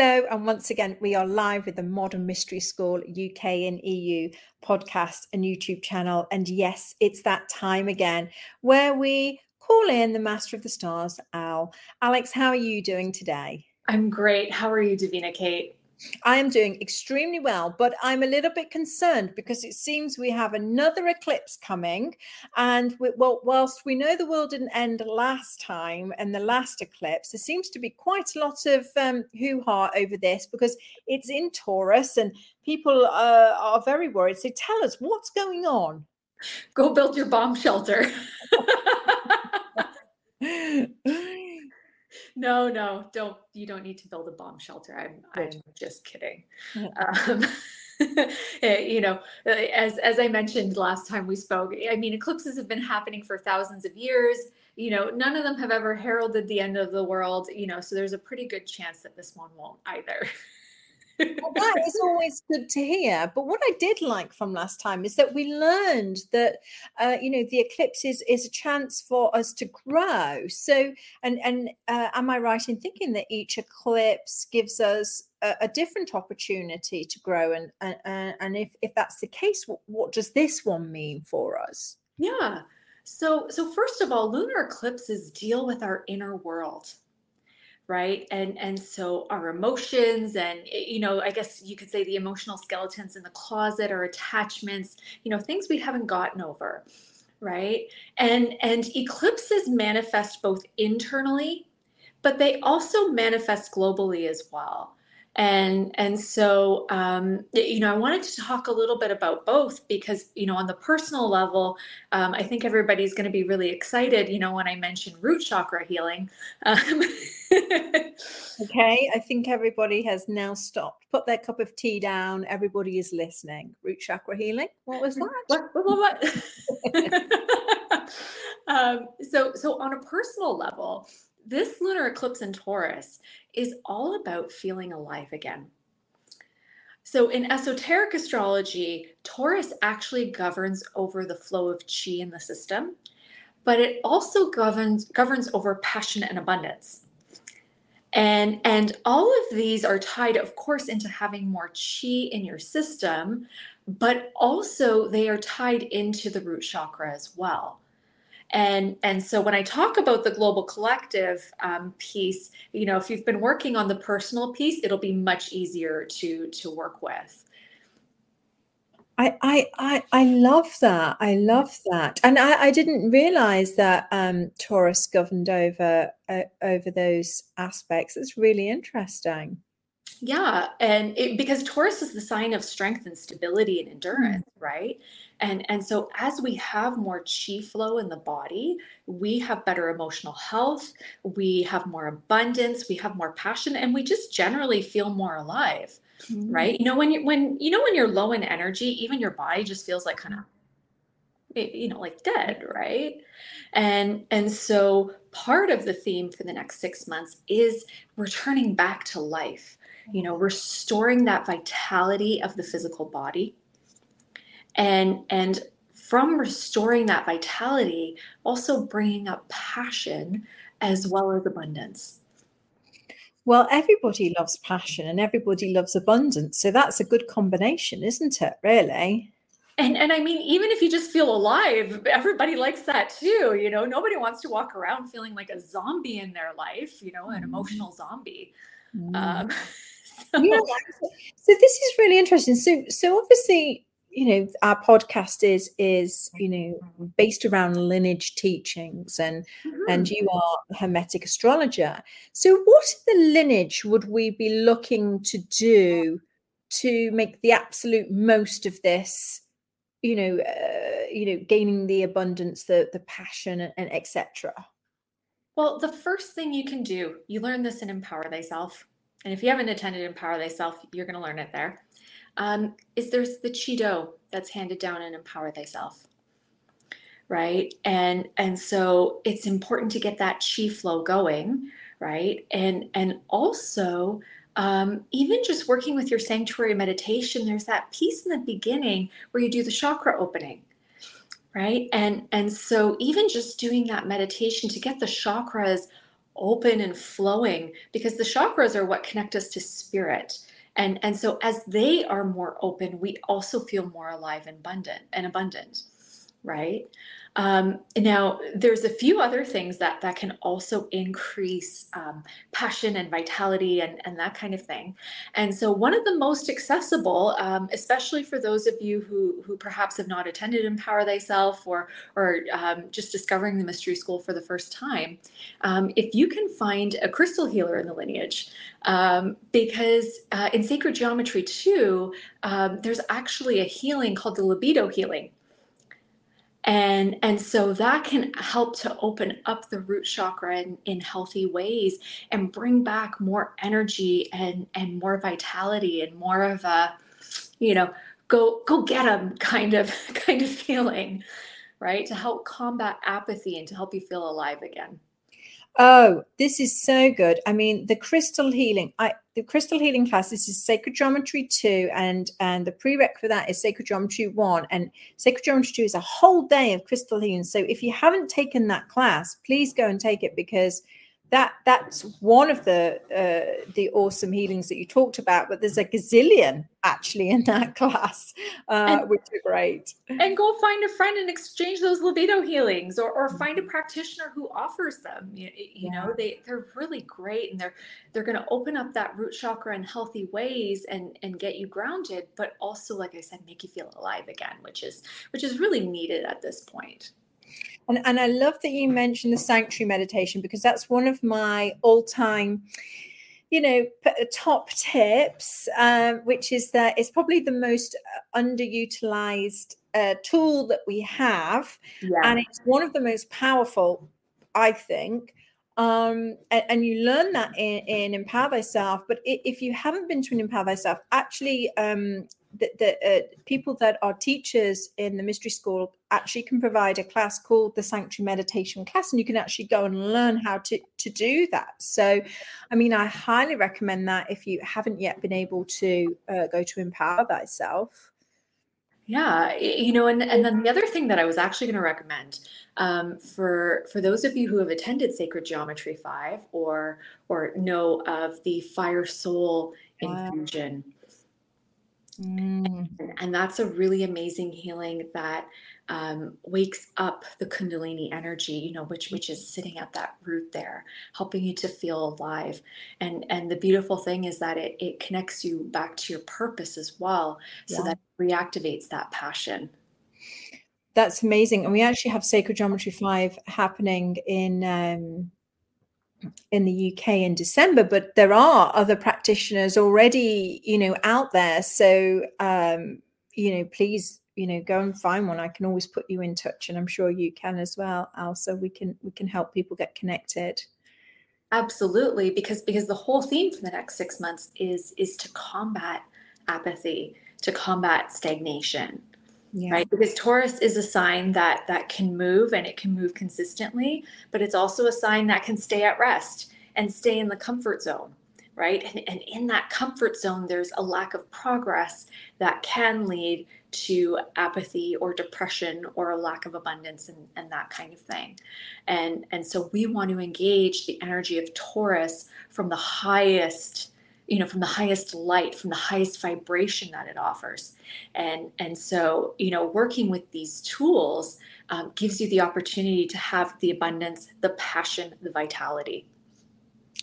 Hello, and once again, we are live with the Modern Mystery School UK and EU podcast and YouTube channel. And yes, it's that time again where we call in the Master of the Stars, Al. Aleks, how are you doing today? I'm great. How are you, Davina Kate? I am doing extremely well, but I'm a little bit concerned because it seems we have another eclipse coming. And we, well, whilst we know the world didn't end last time and the last eclipse, there seems to be quite a lot of um, hoo ha over this because it's in Taurus and people uh, are very worried. So tell us what's going on. Go build your bomb shelter. no, no, don't. You don't need to build a bomb shelter. I'm, I'm just kidding. Um, eh, you know, eh, as as I mentioned last time we spoke, I mean, eclipses have been happening for thousands of years. You know, none of them have ever heralded the end of the world. You know, so there's a pretty good chance that this one won't either. well, that is always good to hear. But what I did like from last time is that we learned that uh, you know the eclipse is is a chance for us to grow. So, and and uh, am I right in thinking that each eclipse gives us a, a different opportunity to grow? And and and if if that's the case, what, what does this one mean for us? Yeah. So so first of all, lunar eclipses deal with our inner world right? And and so our emotions and eh, you know i guess you could say the emotional skeletons in the closet or attachments you know things we haven't gotten over right? And and eclipses manifest both internally but they also manifest globally as well and and so um, you know i wanted to talk a little bit about both because you know on the personal level um, i think everybody's going to be really excited you know when i mention root chakra healing. Um, okay i think everybody has now stopped. Put their cup of tea down. Everybody is listening. Root chakra healing what was that? What, what, what? um, so so on a personal level this lunar eclipse in Taurus is all about feeling alive again. So, in esoteric astrology, Taurus actually governs over the flow of chi in the system, but it also governs governs over passion and abundance. And and all of these are tied, of course, into having more chi in your system, but also they are tied into the root chakra as well and and so when i talk about the global collective um, piece you know if you've been working on the personal piece it'll be much easier to to work with I, I I love that. I love that, and I, I didn't realize that um, Taurus governed over uh, over those aspects. It's really interesting. Yeah, and it, because Taurus is the sign of strength and stability and endurance, mm. right? and and so as we have more chi flow in the body we have better emotional health we have more abundance we have more passion and we just generally feel more alive mm-hmm. right you know when you when you know when you're low in energy even your body just feels like kind of you know like dead right and and so part of the theme for the next 6 months is returning back to life you know restoring that vitality of the physical body and and from restoring that vitality also bringing up passion as well as abundance well everybody loves passion and everybody loves abundance so that's a good combination isn't it really and and i mean even if you just feel alive everybody likes that too you know nobody wants to walk around feeling like a zombie in their life you know an mm. emotional zombie mm. um. yeah so this is really interesting. So so obviously you know our podcast is is you know based around lineage teachings and mm-hmm. and you are a hermetic astrologer. So what the lineage would we be looking to do to make the absolute most of this you know uh, you know gaining the abundance the the passion and, and etc well the first thing you can do you learn this in empower thyself and if you haven't attended empower thyself you're going to learn it there. Um, is there's the chi do that's handed down in empower thyself right? And and so it's important to get that chi flow going right? And and also um, even just working with your sanctuary meditation there's that piece in the beginning where you do the chakra opening right? And and so even just doing that meditation to get the chakras open and flowing because the chakras are what connect us to spirit. And and so as they are more open we also feel more alive and abundant and abundant right um, now, there's a few other things that that can also increase um, passion and vitality and, and that kind of thing. And so, one of the most accessible, um, especially for those of you who who perhaps have not attended Empower Thyself or or um, just discovering the Mystery School for the first time, um, if you can find a crystal healer in the lineage, um, because uh, in sacred geometry too, there's actually a healing called the libido healing and and so that can help to open up the root chakra in, in healthy ways and bring back more energy and and more vitality and more of a you know go go get them kind of kind of feeling right? To help combat apathy and to help you feel alive again Oh, this is so good. I mean, the crystal healing. I the crystal healing class. This is sacred geometry two, and and the prereq for that is sacred geometry one. And sacred geometry two is a whole day of crystal healing. So if you haven't taken that class, please go and take it because that that's one of the uh, the awesome healings that you talked about but there's a gazillion actually in that class uh, and, which are great and go find a friend and exchange those libido healings or, or find a mm-hmm. practitioner who offers them you, you yeah. know they they're really great and they're they're going to open up that root chakra in healthy ways and and get you grounded but also like i said make you feel alive again which is which is really needed at this point and, and I love that you mentioned the sanctuary meditation because that's one of my all time, you know, top tips, um, which is that it's probably the most uh, underutilized uh, tool that we have. Yeah. And it's one of the most powerful, I think. Um, and, and, you learn that in, in Empower Thyself. But if you haven't been to an Empower Thyself, actually, um, the, the uh, people that are teachers in the mystery school actually can provide a class called the sanctuary meditation class and you can actually go and learn how to to do that. So i mean i highly recommend that if you haven't yet been able to uh, go to empower thyself yeah you know and, and then the other thing that i was actually going to recommend um, for for those of you who have attended sacred geometry 5 or or know of the fire soul infusion wow Mm. And that's a really amazing healing that um, wakes up the Kundalini energy, you know, which which is sitting at that root there, helping you to feel alive. And and the beautiful thing is that it it connects you back to your purpose as well, so yeah. that reactivates that passion. That's amazing. And we actually have Sacred Geometry 5 happening in um, in the UK in December, but there are other practitioners already, you know, out there. So, um, you know, please, you know, go and find one. I can always put you in touch, and I'm sure you can as well, Al. So we can we can help people get connected. Absolutely, because because the whole theme for the next six months is is to combat apathy, to combat stagnation, yeah. right because taurus is a sign that that can move and it can move consistently but it's also a sign that can stay at rest and stay in the comfort zone right? And, and in that comfort zone there's a lack of progress that can lead to apathy or depression or a lack of abundance and, and that kind of thing. And and so we want to engage the energy of taurus from the highest you know from the highest light from the highest vibration that it offers. And and so you know working with these tools um, gives you the opportunity to have the abundance the passion the vitality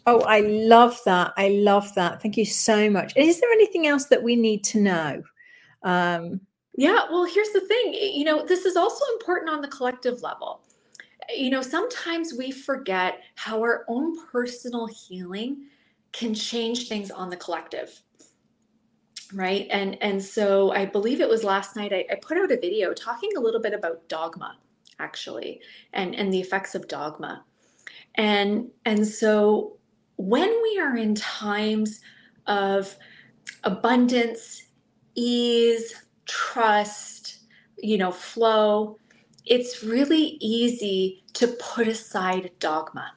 oh i love that. I love that. Thank you so much. Is there anything else that we need to know? Um, yeah well here's the thing. You know this is also important on the collective level. You know sometimes we forget how our own personal healing can change things on the collective right? And and so i believe it was last night I, I, put out a video talking a little bit about dogma actually and and the effects of dogma. And and so when we are in times of abundance ease, trust, you know, flow, it's really easy to put aside dogma.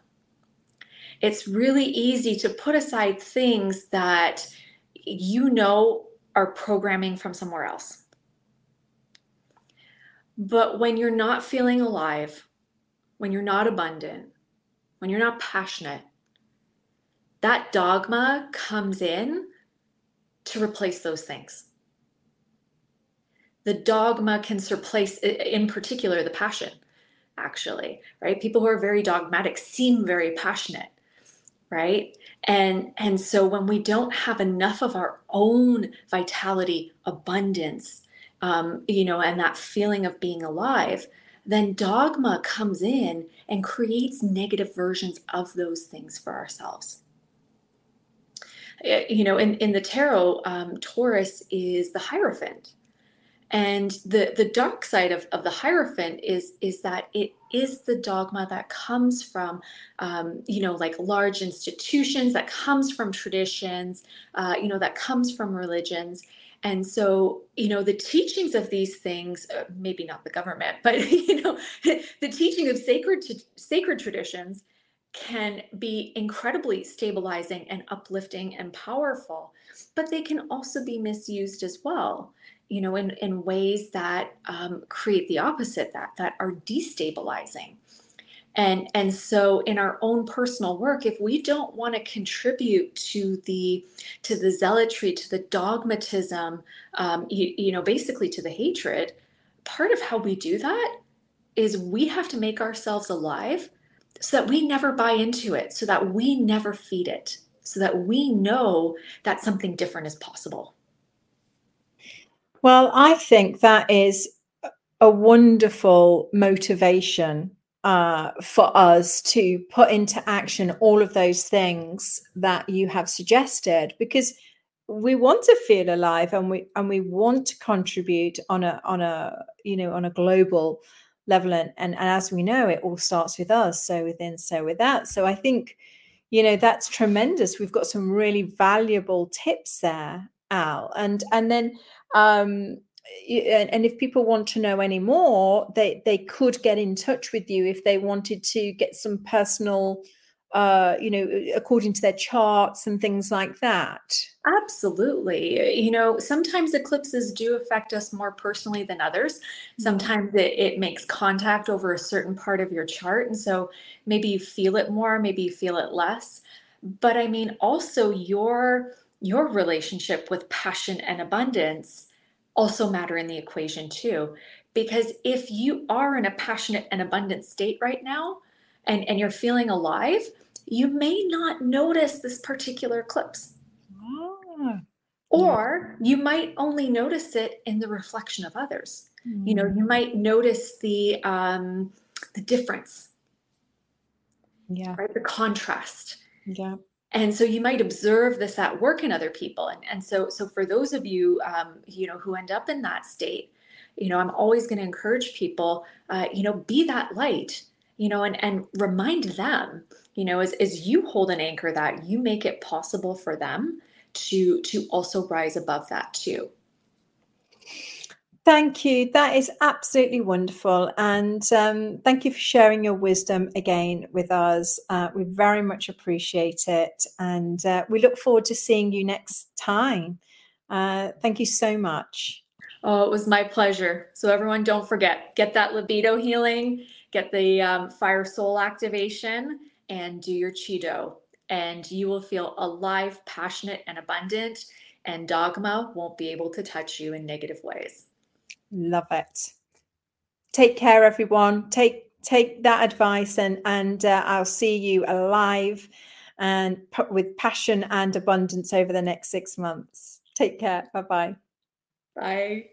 It's really easy to put aside things that you know are programming from somewhere else. But when you're not feeling alive, when you're not abundant, when you're not passionate, that dogma comes in to replace those things. The dogma can replace, in particular, the passion, actually, right? People who are very dogmatic seem very passionate, right? And, and so when we don't have enough of our own vitality, abundance, um, you know, and that feeling of being alive, then dogma comes in and creates negative versions of those things for ourselves. Eh, you know, in, in the tarot, um, Taurus is the Hierophant. And the, the dark side of, of the Hierophant is, is that it is the dogma that comes from, um, you know, like large institutions, that comes from traditions, uh, you know, that comes from religions. And so, you know, the teachings of these things, uh, maybe not the government, but, you know, the teaching of sacred, sacred traditions can be incredibly stabilizing and uplifting and powerful, but they can also be misused as well, you know, in, in ways that um, create the opposite, that, that are destabilizing. And, and so in our own personal work, if we don't want to contribute to the to the zealotry, to the dogmatism, um, you, you know, basically to the hatred, part of how we do that is we have to make ourselves alive so that we never buy into it, so that we never feed it, so that we know that something different is possible. Well, I think that is a wonderful motivation uh, for us to put into action all of those things that you have suggested because we want to feel alive and we and we want to contribute on a on a you know on a global level and, and, and as we know it all starts with us so within so without so i think you know that's tremendous. We've got some really valuable tips there al. And and then um and if people want to know any more they they could get in touch with you if they wanted to get some personal uh, you know, according to their charts and things like that? Absolutely. You know, sometimes eclipses do affect us more personally than others. Mm-hmm. Sometimes it, it makes contact over a certain part of your chart. And so maybe you feel it more, maybe you feel it less. But I mean, also your your relationship with passion and abundance also matter in the equation too. Because if you are in a passionate and abundant state right now, and, and you're feeling alive, you may not notice this particular eclipse. Ah, or you might only notice it in the reflection of others. Mm. You know, you mm. might notice the um, the difference. Yeah. Right. The contrast. Yeah. And so you might observe this at work in other people. And, and so so for those of you um, you know who end up in that state, you know, I'm always going to encourage people, uh, you know, be that light you know, and, and remind them, you know, as, as you hold an anchor that you make it possible for them to to also rise above that too. Thank you. That is absolutely wonderful. And um, thank you for sharing your wisdom again with us. Uh, we very much appreciate it. And uh, we look forward to seeing you next time. Uh, thank you so much. Oh, it was my pleasure. So, everyone, don't forget get that libido healing get the um, fire soul activation and do your Qi And you will feel alive, passionate, and abundant. And dogma won't be able to touch you in negative ways. Love it. Take care, everyone. Take take that advice, and and uh, I'll see you alive and with passion and abundance over the next six months. Take care. Bye-bye. Bye.